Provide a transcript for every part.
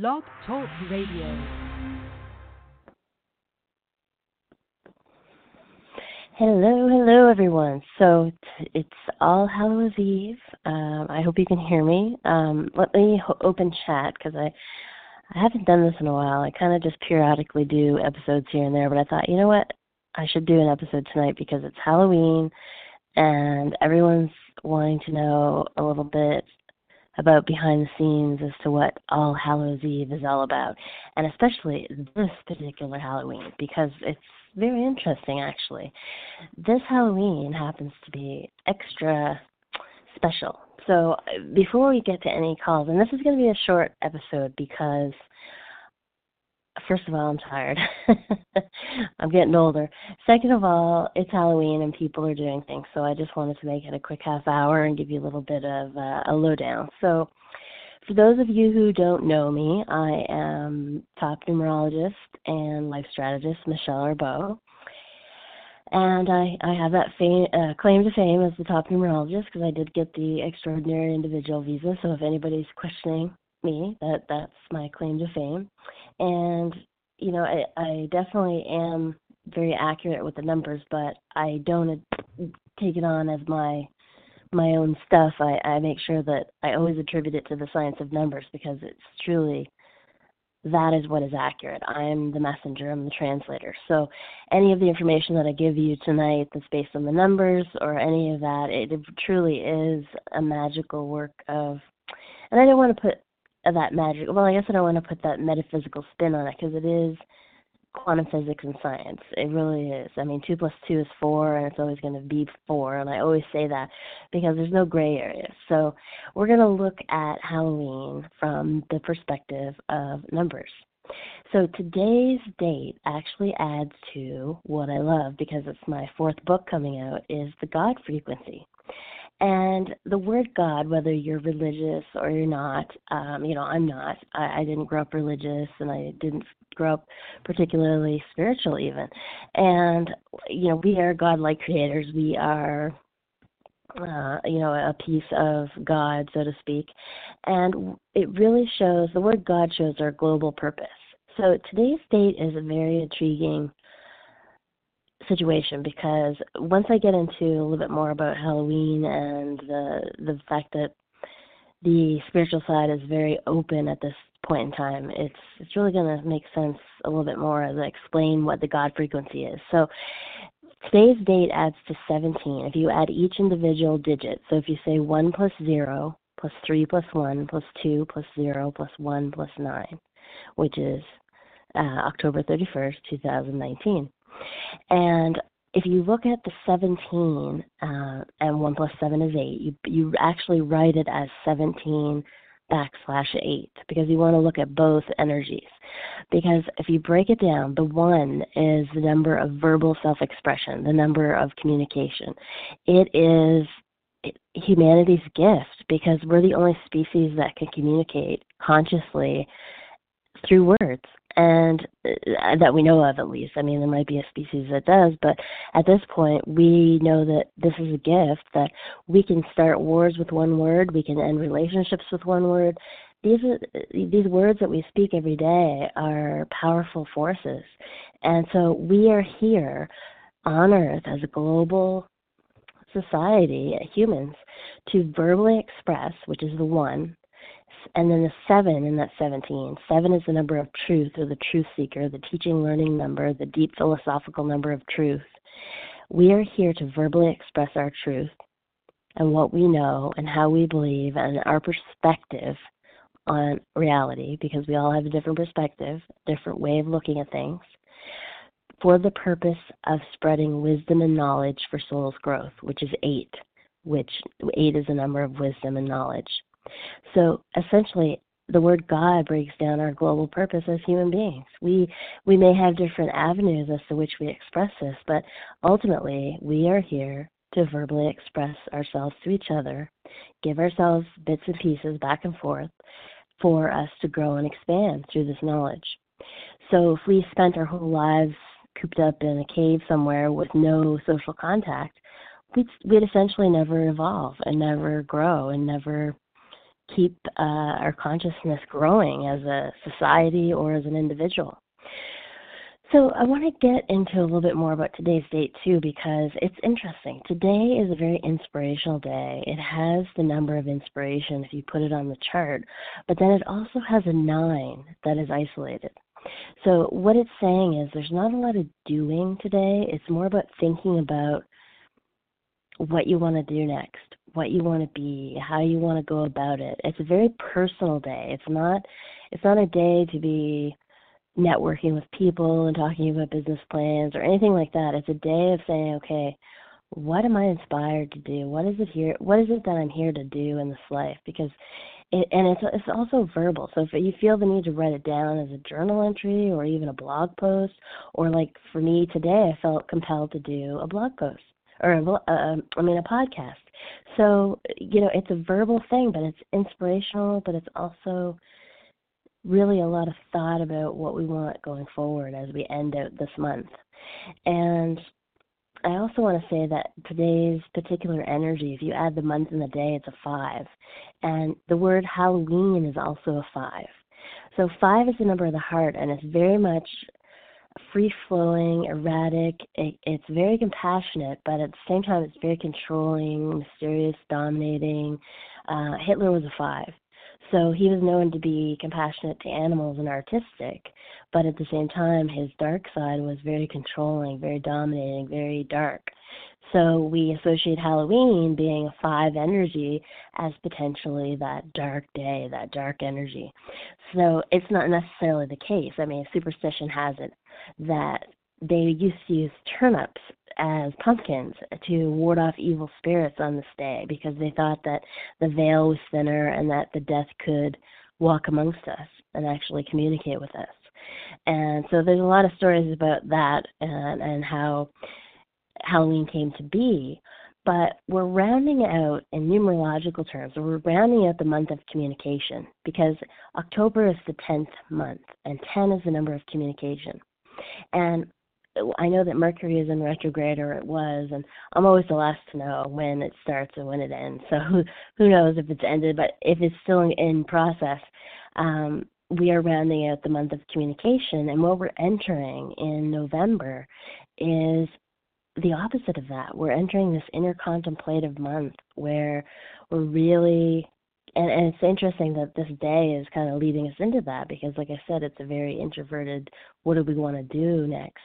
Blog Talk Radio. Hello, hello, everyone. So t- it's All Hallows Eve. Um, I hope you can hear me. Um, let me ho- open chat because I I haven't done this in a while. I kind of just periodically do episodes here and there, but I thought, you know what, I should do an episode tonight because it's Halloween, and everyone's wanting to know a little bit about behind the scenes as to what All Hallows Eve is all about, and especially this particular Halloween because it's very interesting actually. This Halloween happens to be extra special. So before we get to any calls, and this is going to be a short episode because first of all, I'm tired. I'm getting older. Second of all, it's Halloween and people are doing things, so I just wanted to make it a quick half hour and give you a little bit of uh, a lowdown. So, for those of you who don't know me, I am top numerologist and life strategist Michelle Arbeau. And I, I have that fame, uh, claim to fame as the top numerologist because I did get the extraordinary individual visa. So if anybody's questioning me, that that's my claim to fame. And you know, I, I definitely am very accurate with the numbers, but I don't take it on as my my own stuff, I, I make sure that I always attribute it to the science of numbers because it's truly that is what is accurate. I am the messenger, I'm the translator. So any of the information that I give you tonight that's based on the numbers or any of that, it, it truly is a magical work of and I don't want to put that magic well, I guess I don't want to put that metaphysical spin on it because it is quantum physics and science. It really is. I mean, two plus two is four, and it's always going to be four. And I always say that because there's no gray area. So we're going to look at Halloween from the perspective of numbers. So today's date actually adds to what I love because it's my fourth book coming out is the God frequency. And the word God, whether you're religious or you're not, um, you know, I'm not. I, I didn't grow up religious and I didn't grow up particularly spiritual even. And, you know, we are God-like creators. We are uh, you know, a piece of God, so to speak. And it really shows, the word God shows our global purpose. So today's date is a very intriguing situation because once I get into a little bit more about Halloween and the the fact that the spiritual side is very open at this point in time, it's it's really going to make sense a little bit more as I explain what the God frequency is. So today's date adds to 17. If you add each individual digit, so if you say 1 plus 0 plus 3 plus 1 plus 2 plus 0 plus 1 plus 9, which is uh, October 31st, 2019. And if you look at the 17 uh, and 1 plus 7 is 8, you, you actually write it as 17 backslash 8 because you want to look at both energies. Because if you break it down, the 1 is the number of verbal self expression, the number of communication. It is humanity's gift because we're the only species that can communicate consciously through words and uh, that we know of at least. I mean, there might be a species that does, but at this point, we know that this is a gift that we can start wars with one word, we can end relationships with one word. These are, these words that we speak every day are powerful forces, and so we are here on Earth as a global society, humans, to verbally express, which is the one, and then the seven in that 17. Seven is the number of truth or the truth seeker, the teaching learning number, the deep philosophical number of truth. We are here to verbally express our truth and what we know and how we believe and our perspective on reality because we all have a different perspective, different way of looking at things for the purpose of spreading wisdom and knowledge for soul's growth, which is eight, which eight is the number of wisdom and knowledge. So essentially, the word God breaks down our global purpose as human beings. We we may have different avenues as to which we express this, but ultimately we are here to verbally express ourselves to each other, give ourselves bits and pieces back and forth for us to grow and expand through this knowledge. So if we spent our whole lives cooped up in a cave somewhere with no social contact, we'd, we'd essentially never evolve and never grow and never keep uh, our consciousness growing as a society or as an individual. So I want to get into a little bit more about today's date too because it's interesting. Today is a very inspirational day. It has the number of inspiration if you put it on the chart, but then it also has a 9 that is isolated. So what it's saying is there's not a lot of doing today. It's more about thinking about what you want to do next, what you want to be, how you want to go about it. It's a very personal day. It's not it's not a day to be networking with people and talking about business plans or anything like that. It's a day of saying, okay, what am I inspired to do? What is it here? What is it that I'm here to do in this life? Because it, and it's it's also verbal. So if you feel the need to write it down as a journal entry or even a blog post, or like for me today, I felt compelled to do a blog post or a, uh, I mean a podcast. So you know, it's a verbal thing, but it's inspirational, but it's also really a lot of thought about what we want going forward as we end out this month. And I also want to say that today's particular energy, if you add the month and the day, it's a five. And the word Halloween is also a five. So five is the number of the heart, and it's very much free flowing, erratic. It, it's very compassionate, but at the same time, it's very controlling, mysterious, dominating. Uh, Hitler was a five. So he was known to be compassionate to animals and artistic, but at the same time, his dark side was very controlling, very dominating, very dark. So we associate Halloween being a five energy as potentially that dark day, that dark energy. So it's not necessarily the case. I mean, superstition has it that they used to use turnips as pumpkins to ward off evil spirits on this day because they thought that the veil was thinner and that the death could walk amongst us and actually communicate with us. And so there's a lot of stories about that and, and how Halloween came to be. But we're rounding out in numerological terms, we're rounding out the month of communication because October is the 10th month, and 10 is the number of communication. And I know that Mercury is in retrograde, or it was, and I'm always the last to know when it starts and when it ends. So who who knows if it's ended? But if it's still in process, um, we are rounding out the month of communication, and what we're entering in November is the opposite of that. We're entering this inner contemplative month where we're really and, and it's interesting that this day is kind of leading us into that because like i said it's a very introverted what do we want to do next?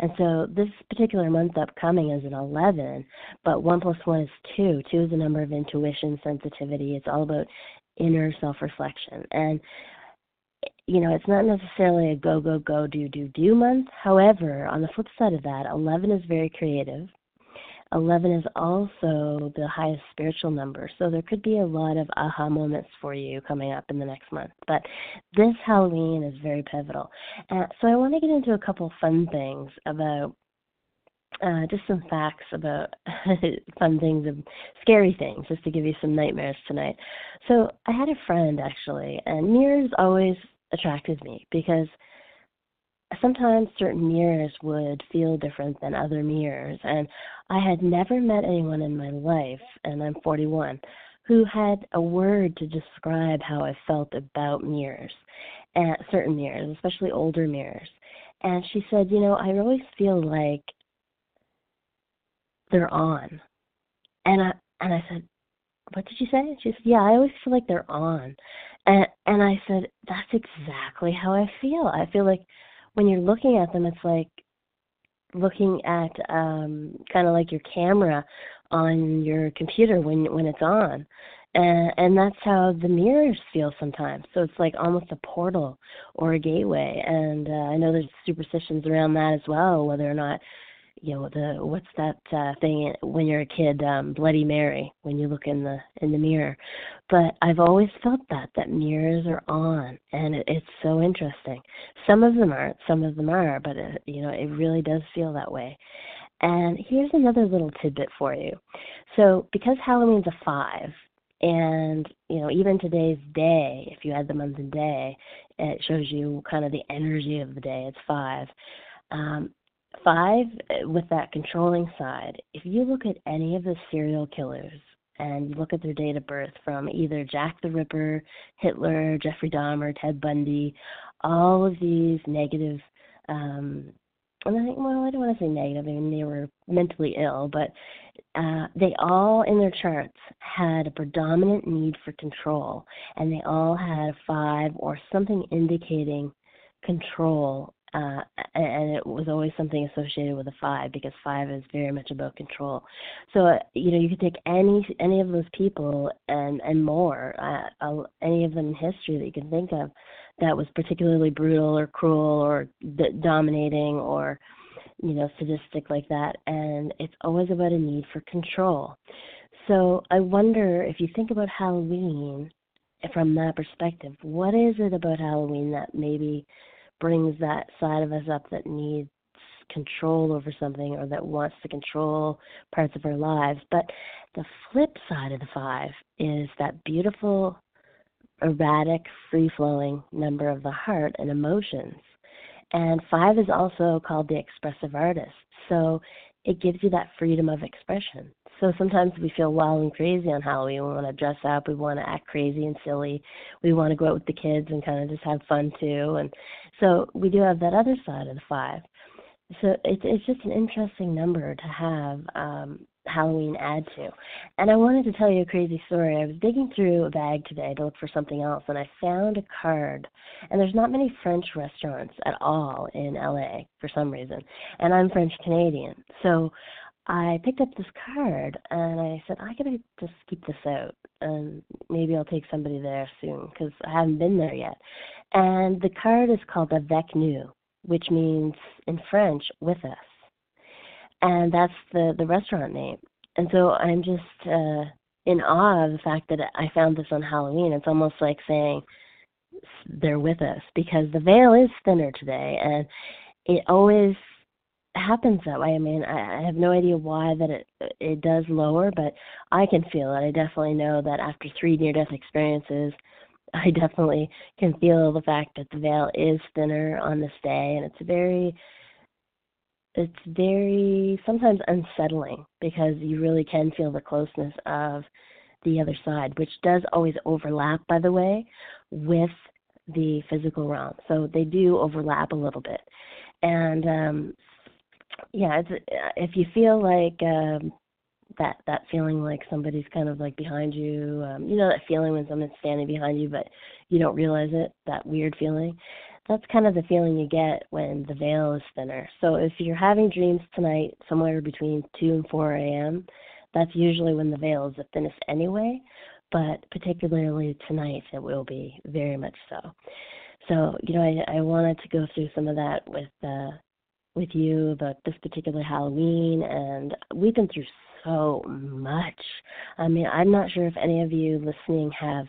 And so this particular month upcoming is an 11 but 1 plus 1 is 2 2 is a number of intuition sensitivity. It's all about inner self reflection and you know it's not necessarily a go go go do do do month. However on the flip side of that 11 is very creative 11 is also the highest spiritual number. So there could be a lot of aha moments for you coming up in the next month. But this Halloween is very pivotal. Uh, so I want to get into a couple fun things about uh, just some facts about fun things and scary things, just to give you some nightmares tonight. So I had a friend actually, and mirrors always attracted me because sometimes certain mirrors would feel different than other mirrors. And I had never met anyone in my life, and I'm 41, who had a word to describe how I felt about mirrors, and certain mirrors, especially older mirrors. And she said, You know, I always feel like they're on. And I and I said, What did you say? She said, Yeah, I always feel like they're on. And and I said, That's exactly how I feel. I feel like when you're looking at them, it's like looking at um, kind of like your camera on your computer when when it's on. And, and that's how the mirrors feel sometimes. So it's like almost a portal or a gateway. And uh, I know there's superstitions around that as well, whether or not you know the what's that uh, thing when you're a kid um bloody mary when you look in the in the mirror. But i've always felt that that mirrors are on and it, it's so interesting. Some of them aren't some of them are but it, you know it really does feel that way. And here's another little tidbit for you. So because halloween's a five and you know even today's day if you add the month and day it shows you kind of the energy of the day. It's five. Um, Five, with that controlling side, if you look at any of the serial killers and you look at their date of birth from either Jack the Ripper, Hitler, Jeffrey Dahmer, Ted Bundy, all of these negative, um, and I think, well, I don't want to say negative, I mean, they were mentally ill, but uh, they all in their charts had a predominant need for control, and they all had a five or something indicating control uh, and it was always something associated with a five because five is very much about control. So uh, you know you could take any any of those people and and more, uh, any of them in history that you can think of, that was particularly brutal or cruel or d- dominating or you know sadistic like that, and it's always about a need for control. So I wonder if you think about Halloween from that perspective, what is it about Halloween that maybe brings that side of us up that needs control over something or that wants to control parts of our lives. But the flip side of the five is that beautiful, erratic, free flowing number of the heart and emotions. And five is also called the expressive artist. So it gives you that freedom of expression. So sometimes we feel wild and crazy on Halloween. We want to dress up, we want to act crazy and silly, we want to go out with the kids and kind of just have fun too. And so we do have that other side of the five. So it's it's just an interesting number to have um, Halloween add to. And I wanted to tell you a crazy story. I was digging through a bag today to look for something else, and I found a card. And there's not many French restaurants at all in LA for some reason. And I'm French Canadian, so I picked up this card and I said, I gotta just keep this out and maybe I'll take somebody there soon because I haven't been there yet. And the card is called Avec nous, which means in French, with us. And that's the, the restaurant name. And so I'm just uh, in awe of the fact that I found this on Halloween. It's almost like saying they're with us because the veil is thinner today and it always happens that way. I mean, I, I have no idea why that it it does lower, but I can feel it. I definitely know that after three near death experiences, I definitely can feel the fact that the veil is thinner on this day, and it's very it's very sometimes unsettling because you really can feel the closeness of the other side, which does always overlap, by the way, with the physical realm. So they do overlap a little bit. And um, yeah, it's if you feel like um that that feeling like somebody's kind of like behind you, um, you know that feeling when someone's standing behind you but you don't realize it, that weird feeling. That's kind of the feeling you get when the veil is thinner. So if you're having dreams tonight somewhere between 2 and 4 a.m., that's usually when the veil is the thinnest anyway, but particularly tonight it will be very much so. So, you know, I, I wanted to go through some of that with uh, with you about this particular Halloween, and we've been through so much. I mean, I'm not sure if any of you listening have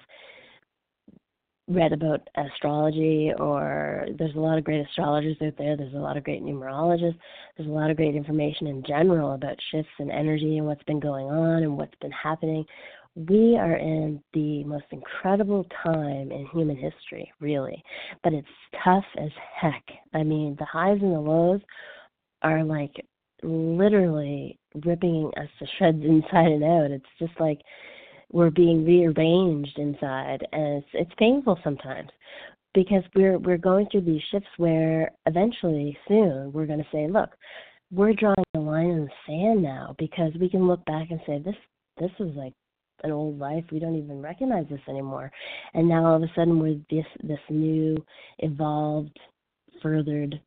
read about astrology or there's a lot of great astrologers out there there's a lot of great numerologists there's a lot of great information in general about shifts and energy and what's been going on and what's been happening we are in the most incredible time in human history, really. But it's tough as heck. I mean, the highs and the lows are like literally ripping us to shreds inside and out. It's just like we're being rearranged inside, and it's it's painful sometimes because we're we're going through these shifts where eventually soon we're going to say, look, we're drawing a line in the sand now because we can look back and say this this was like an old life. We don't even recognize this anymore. And now all of a sudden we're this this new evolved, furthered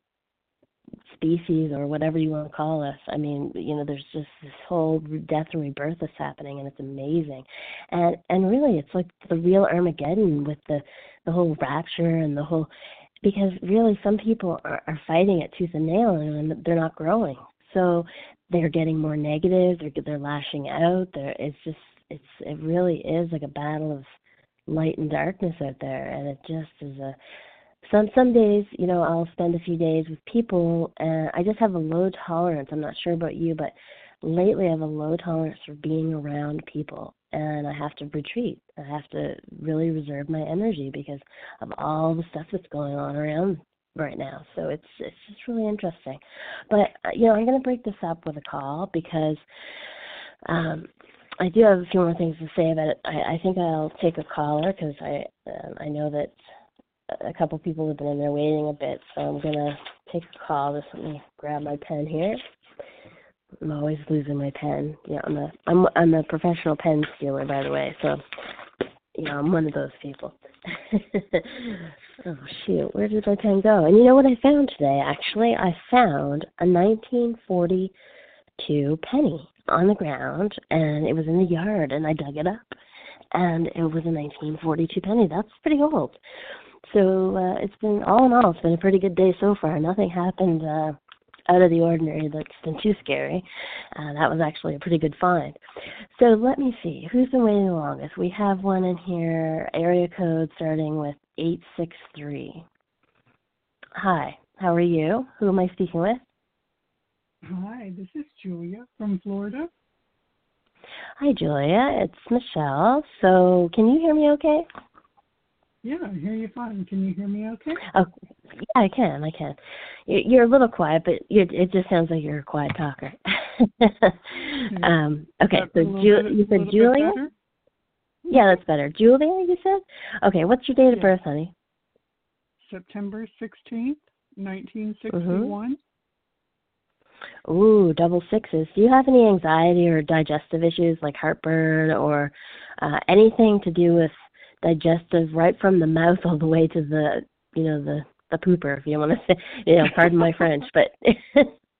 species or whatever you want to call us. I mean, you know, there's just this whole death and rebirth that's happening and it's amazing. And and really it's like the real Armageddon with the the whole rapture and the whole because really some people are, are fighting it tooth and nail and they're not growing So they're getting more negative. They're they're lashing out. There, it's just it's it really is like a battle of light and darkness out there, and it just is a some some days you know i'll spend a few days with people and i just have a low tolerance. I'm not sure about you but lately i have a low tolerance for being around people and i have to retreat. I have to really reserve my energy because of all the stuff that's going on around right now. So it's it's just really interesting. But uh, you know i'm going to break this up with a call because um I do have a few more things to say about it. I, I think I'll take a caller because I um, I know that a couple people have been in there waiting a bit, so I'm gonna take a call. Just let me grab my pen here. I'm always losing my pen. Yeah, I'm a I'm I'm a professional pen stealer, by the way. So, you know, I'm one of those people. oh shoot, where did my pen go? And you know what I found today? Actually, I found a 1942 penny on the ground, and it was in the yard, and I dug it up, and it was a 1942 penny. That's pretty old. So uh, it's been all in all, it's been a pretty good day so far. Nothing happened uh, out of the ordinary that's been too scary. Uh, that was actually a pretty good find. So let me see who's been waiting the longest. We have one in here, area code starting with eight six three. Hi, how are you? Who am I speaking with? Hi, this is Julia from Florida. Hi, Julia. It's Michelle. So, can you hear me okay? Yeah, I hear you fine. Can you hear me okay? Oh, yeah, I can. I can. You're a little quiet, but it just sounds like you're a quiet talker. um, okay, so Ju- you said Julia? Yeah, that's better. Julia, you said? Okay, what's your date yeah. of birth, honey? September 16th, 1961. Mm-hmm. Ooh, double sixes. Do you have any anxiety or digestive issues like heartburn or uh, anything to do with digestive right from the mouth all the way to the you know the the pooper if you want to say you know pardon my french but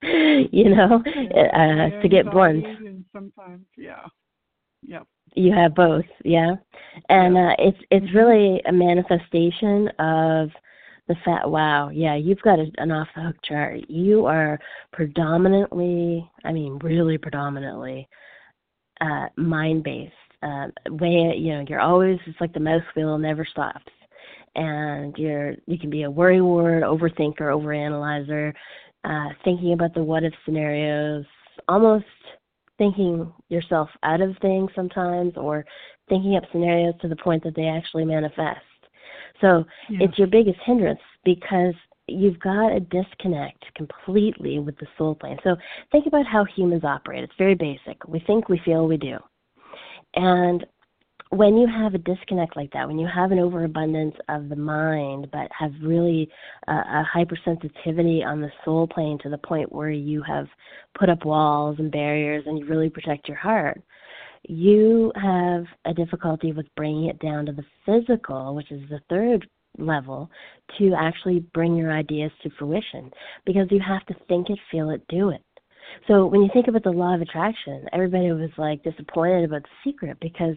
you know yeah, uh to get blunt sometimes yeah yeah you have both yeah and yeah. uh it's it's mm-hmm. really a manifestation of the fat wow yeah you've got a, an off the hook chart. You are predominantly i mean really predominantly uh mind based uh, way you know you're always it's like the mouse wheel never stops. And you're you can be a worry ward overthinker overanalyzer uh, thinking about the what if scenarios almost thinking yourself out of things sometimes or thinking up scenarios to the point that they actually manifest so yeah. it's your biggest hindrance because you've got a disconnect completely with the soul plane. So think about how humans operate. It's very basic. We think we feel we do. And when you have a disconnect like that, when you have an overabundance of the mind, but have really a, a hypersensitivity on the soul plane to the point where you have put up walls and barriers and you really protect your heart, you have a difficulty with bringing it down to the physical, which is the third level, to actually bring your ideas to fruition because you have to think it, feel it, do it. So when you think about the law of attraction, everybody was like disappointed about the secret because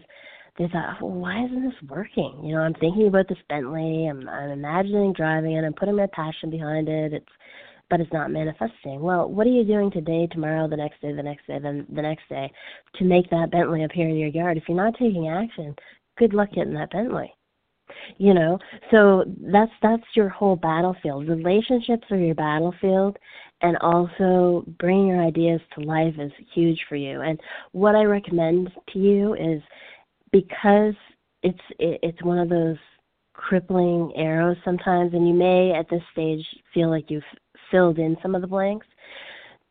they thought, well, why isn't this working? You know, I'm thinking about this Bentley, I'm I'm imagining driving it, I'm putting my passion behind it, it's but it's not manifesting. Well, what are you doing today, tomorrow, the next day, the next day, then the next day to make that Bentley appear in your yard? If you're not taking action, good luck getting that Bentley you know so that's that's your whole battlefield relationships are your battlefield and also bringing your ideas to life is huge for you and what i recommend to you is because it's it's one of those crippling arrows sometimes and you may at this stage feel like you've filled in some of the blanks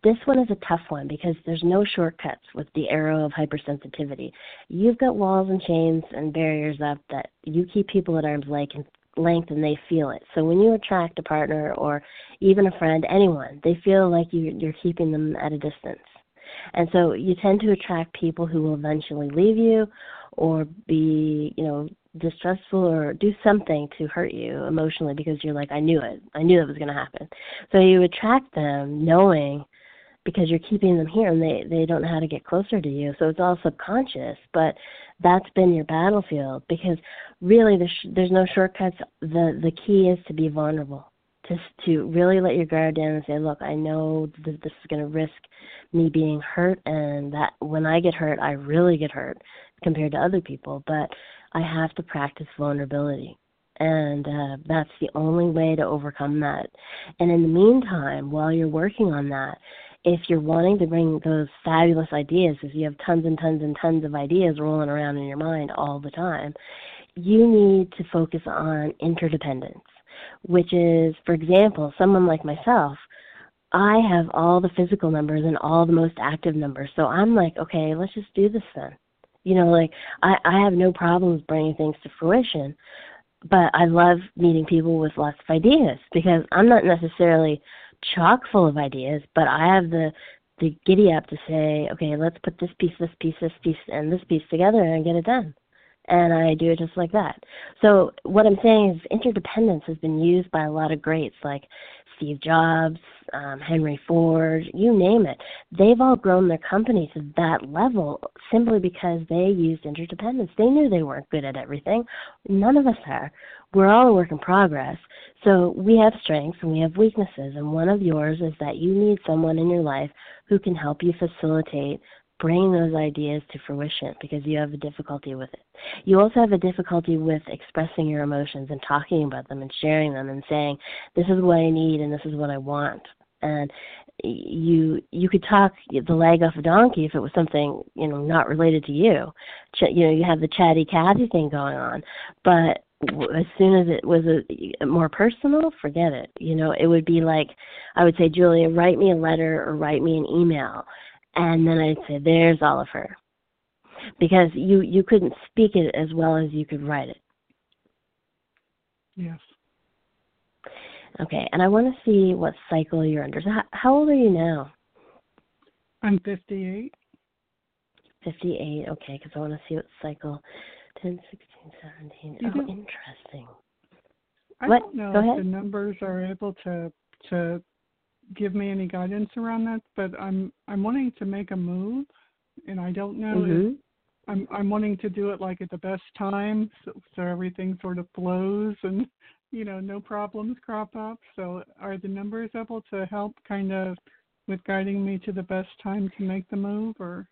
this one is a tough one because there's no shortcuts with the arrow of hypersensitivity. You've got walls and chains and barriers up that you keep people at arm's length and length and they feel it. So when you attract a partner or even a friend, anyone, they feel like you you're keeping them at a distance. And so you tend to attract people who will eventually leave you or be, you know, distrustful or do something to hurt you emotionally because you're like, I knew it. I knew that was going to happen. So you attract them knowing because you're keeping them here and they they don't know how to get closer to you so it's all subconscious but that's been your battlefield because really there's there's no shortcuts the the key is to be vulnerable to to really let your guard down and say, look, I know that this is going to risk me being hurt, and that when I get hurt, I really get hurt compared to other people. But I have to practice vulnerability, and uh, that's the only way to overcome that. And in the meantime, while you're working on that, if you're wanting to bring those fabulous ideas, if you have tons and tons and tons of ideas rolling around in your mind all the time, you need to focus on interdependence, which is, for example, someone like myself. I have all the physical numbers and all the most active numbers. So I'm like, okay, let's just do this then. You know, like I, I have no problems bringing things to fruition, but I love meeting people with lots of ideas because I'm not necessarily chock full of ideas, but I have the the giddy up to say, okay, let's put this piece, this piece, this piece, and this piece together and get it done. And I do it just like that. So what I'm saying is interdependence has been used by a lot of greats like Steve Jobs, um, Henry Ford, you name it. They've all grown their company to that level simply because they used interdependence. They knew they weren't good at everything. None of us are. We're all a work in progress. So we have strengths and we have weaknesses. And one of yours is that you need someone in your life who can help you facilitate bringing those ideas to fruition because you have a difficulty with it. You also have a difficulty with expressing your emotions and talking about them and sharing them and saying, this is what I need and this is what I want. And you you could talk the leg off a donkey if it was something you know not related to you. Ch- you know you have the chatty Cathy thing going on, but as soon as it was a, more personal, forget it. You know, it would be like I would say, Julia, write me a letter or write me an email, and then I'd say, "There's Oliver," because you you couldn't speak it as well as you could write it. Yes. Okay, and I want to see what cycle you're under. So how, how old are you now? I'm 58. 58. Okay, because I want to see what cycle. 10, 16, 17. You oh, do. interesting. I What? don't know Go if ahead. the numbers are able to to give me any guidance around that, but I'm I'm wanting to make a move, and I don't know if hmm I'm I'm wanting to do it like at the best time, so, so everything sort of flows and you know no problems crop up. So are the numbers able to help kind of with guiding me to the best time to make the move, or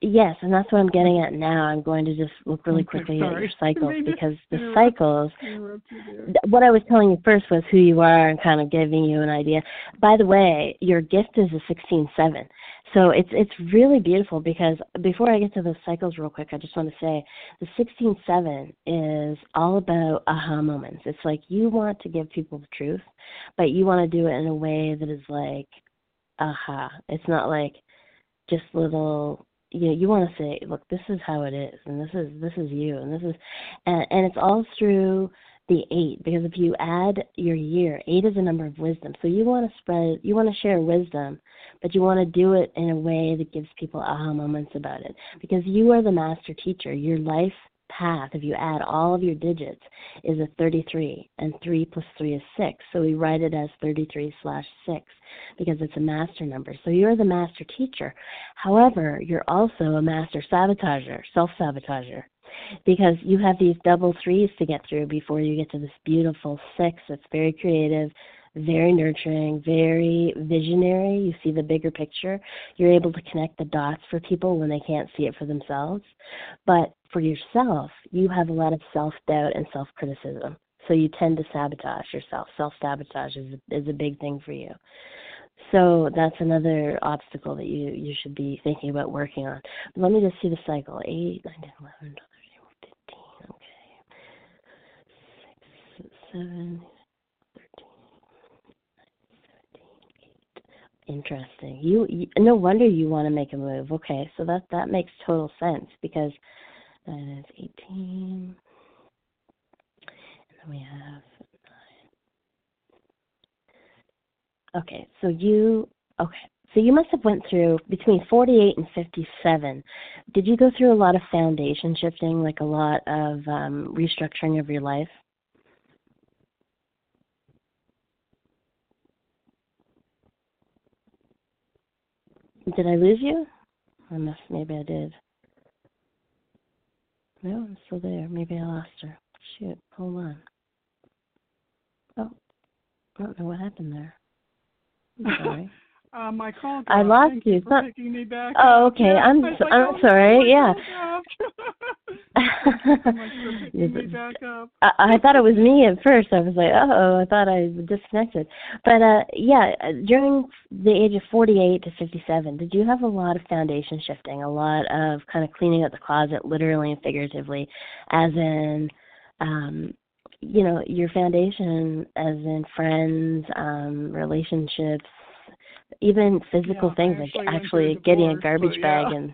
Yes, and that's what I'm getting at now. I'm going to just look really quickly at your cycles because the cycles interrupt you there? th- what I was telling you first was who you are and kind of giving you an idea. By the way, your gift is a sixteen seven. So it's it's really beautiful because before I get to the cycles real quick, I just want to say the sixteen seven is all about aha moments. It's like you want to give people the truth, but you want to do it in a way that is like aha. It's not like just little you know, you want to say, look, this is how it is, and this is this is you, and this is, and, and it's all through the eight because if you add your year, eight is a number of wisdom. So you want to spread, you want to share wisdom, but you want to do it in a way that gives people aha moments about it because you are the master teacher. Your life path, if you add all of your digits, is a 33, and 3 plus 3 is 6. So we write it as 33 slash 6 because it's a master number. So you're the master teacher. However, you're also a master sabotager, self sabotager because you have these double threes to get through before you get to this beautiful six that's very creative, very nurturing, very visionary. You see the bigger picture. You're able to connect the dots for people when they can't see it for themselves. But for yourself, you have a lot of self doubt and self criticism. So you tend to sabotage yourself. Self sabotage is, is a big thing for you. So that's another obstacle that you, you should be thinking about working on. Let me just see the cycle. 8, 9, 10, 11, 12, 13, 15. Okay. 6, 7, 13, 17, 8. Interesting. You, you no wonder you want to make a move. Okay, so that that makes total sense because that is 18. And then we have nine. Okay, so you okay. So you must have went through between 48 and 57. Did you go through a lot of foundation shifting, like a lot of um, restructuring of your life? Did I lose you? I must. Maybe I did. No, I'm still there. Maybe I lost her. Shoot, hold on. Oh, I don't know what happened there. I'm sorry. Uh, my call. I lost Thank you. you for picking me back Oh, up. okay. Yeah, I'm I was so- like, I'm oh, sorry. Yeah. call dropped. Thank you so much for picking me back up. I, I thought it was me at first. I was like, uh oh, I thought I disconnected. But uh yeah, during the age of 48 to 57, did you have a lot of foundation shifting, a lot of kind of cleaning out the closet, literally and figuratively, as in, um, you know, your foundation, as in friends, um, relationships, even physical Yeah, things like actually getting a garbage but bag yeah. and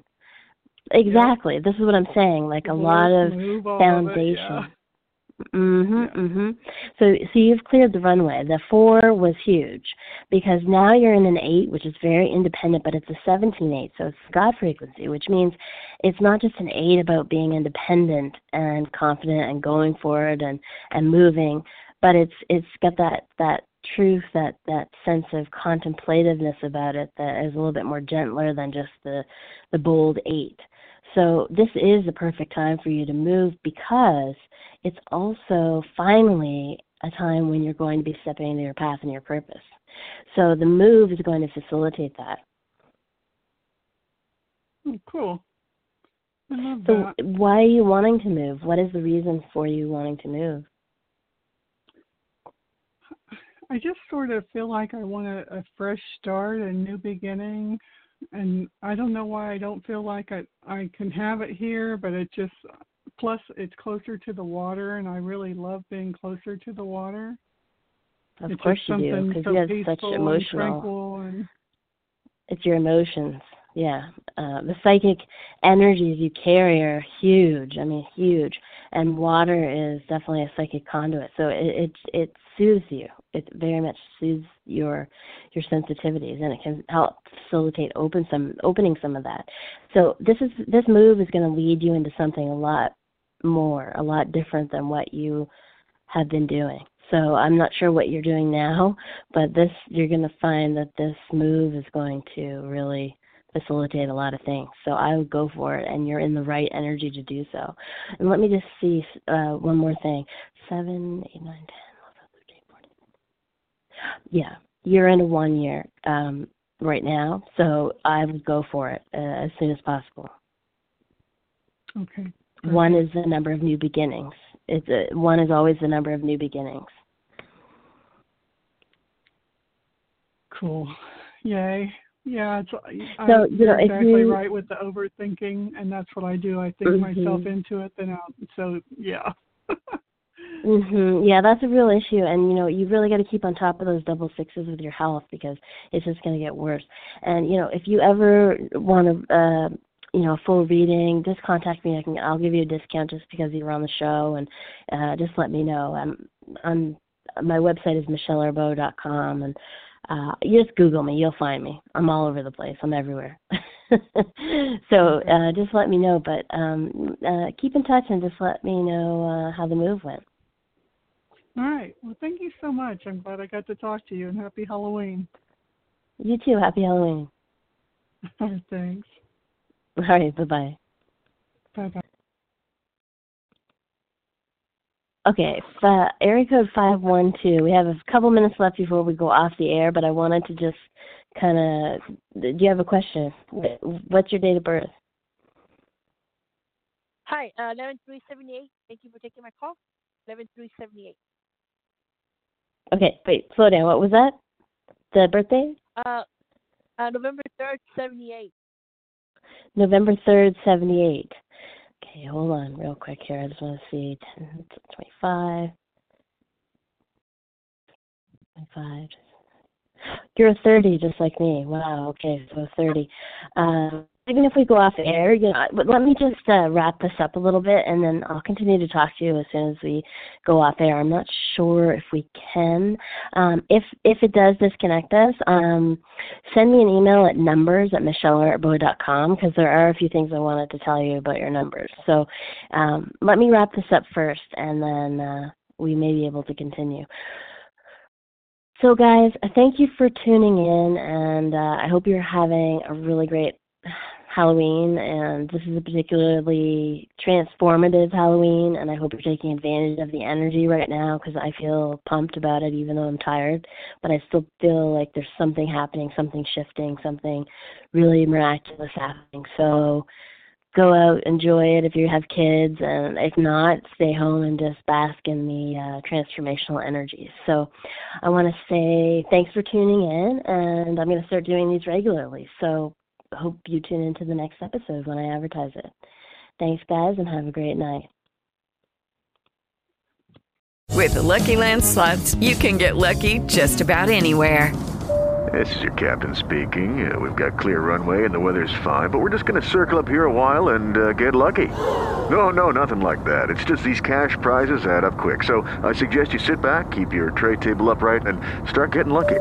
exactly. This is what I'm saying. Like a lot of foundation. yeah. Mhm, Yeah. mhm. So so you've cleared the runway. The 4 was huge because now you're in an 8 which is very independent but it's a 17-8 so it's God frequency which means it's not just an 8 about being independent and confident and going forward and and moving but it's it's got that that truth that that sense of contemplativeness about it that is a little bit more gentler than just the the bold 8. So this is the perfect time for you to move because it's also finally a time when you're going to be stepping into your path and your purpose. So the move is going to facilitate that. Oh, cool. I love So that. why are you wanting to move? What is the reason for you wanting to move? I just sort of feel like I want a, a fresh start, a new beginning, and I don't know why I don't feel like I I can have it here, but it just plus it's closer to the water, and I really love being closer to the water. Of it's course you do, because so you have such emotional. tranquil and It's your emotions. Yeah. Uh, the psychic energies you carry are huge. I mean, huge. And water is definitely a psychic conduit. So it it, it soothes you. It very much soothes your your sensitivities, and it can help facilitate open some opening some of that. So this is this move is going to lead you into something a lot more, a lot different than what you have been doing. So I'm not sure what you're doing now, but this you're going to find that this move is going to really facilitate a lot of things. So I would go for it, and you're in the right energy to do so. And let me just see uh, one more thing: seven, eight, nine, ten. Yeah, you're in a one year um, right now, so I would go for it uh, as soon as possible. okay. One is the number of new beginnings. It's a, one is always the number of new beginnings. Cool. Yay. Yeah, it's I, So, you know, exactly you- right with the overthinking and that's what I do. I think myself Mhm. into it then out so yeah. Mhm. Yeah, that's a real issue, and you know you really got to keep on top of those double sixes with your health because it's just going to get worse. And you know if you ever want to, uh, you know, a full reading, just contact me. I can I'll give you a discount just because you're on the show, and uh, just let me know. I'm I'm my website is michellearbeau.com, and uh, just Google me, you'll find me. I'm all over the place. I'm everywhere. so uh, just let me know, but um, uh, keep in touch and just let me know uh, how the move went. All right. Well, thank you so much. I'm glad I got to talk to you and happy Halloween. You too. Happy Halloween. Thanks. All right. Bye bye. Bye bye. Okay. Uh, area code five one two. We have a couple minutes left before we go off the air, but I wanted to just kind of. Do you have a question? What's your date of birth? Hi, uh, 11378. Thank you for taking my call. 11378. Okay. Wait. Slow down. What was that? The birthday? Uh, uh, November 3rd, 78. November third, seventy eight. Okay. Hold on, real quick here. I just want to see. 10, 25. 25. You're 30, just like me. Wow. Okay, so 30. Um, even if we go off air, you know, but let me just uh, wrap this up a little bit, and then I'll continue to talk to you as soon as we go off air. I'm not sure if we can. Um, if if it does disconnect us, um, send me an email at numbers at michellearbeau.com because there are a few things I wanted to tell you about your numbers. So um, let me wrap this up first, and then uh, we may be able to continue. So, guys, thank you for tuning in, and uh, I hope you're having a really great Halloween, and this is a particularly transformative Halloween, and I hope you're taking advantage of the energy right now because I feel pumped about it, even though I'm tired. But I still feel like there's something happening, something shifting, something really miraculous happening. So go out, enjoy it if you have kids, and if not, stay home and just bask in the uh, transformational energies. So I want to say thanks for tuning in, and I'm going to start doing these regularly. So hope you tune into the next episode when I advertise it. Thanks, guys, and have a great night. With the Lucky Land slots, you can get lucky just about anywhere. This is your captain speaking. Uh, we've got clear runway and the weather's fine, but we're just going to circle up here a while and uh, get lucky. No, no, nothing like that. It's just these cash prizes add up quick. So I suggest you sit back, keep your tray table upright, and start getting lucky.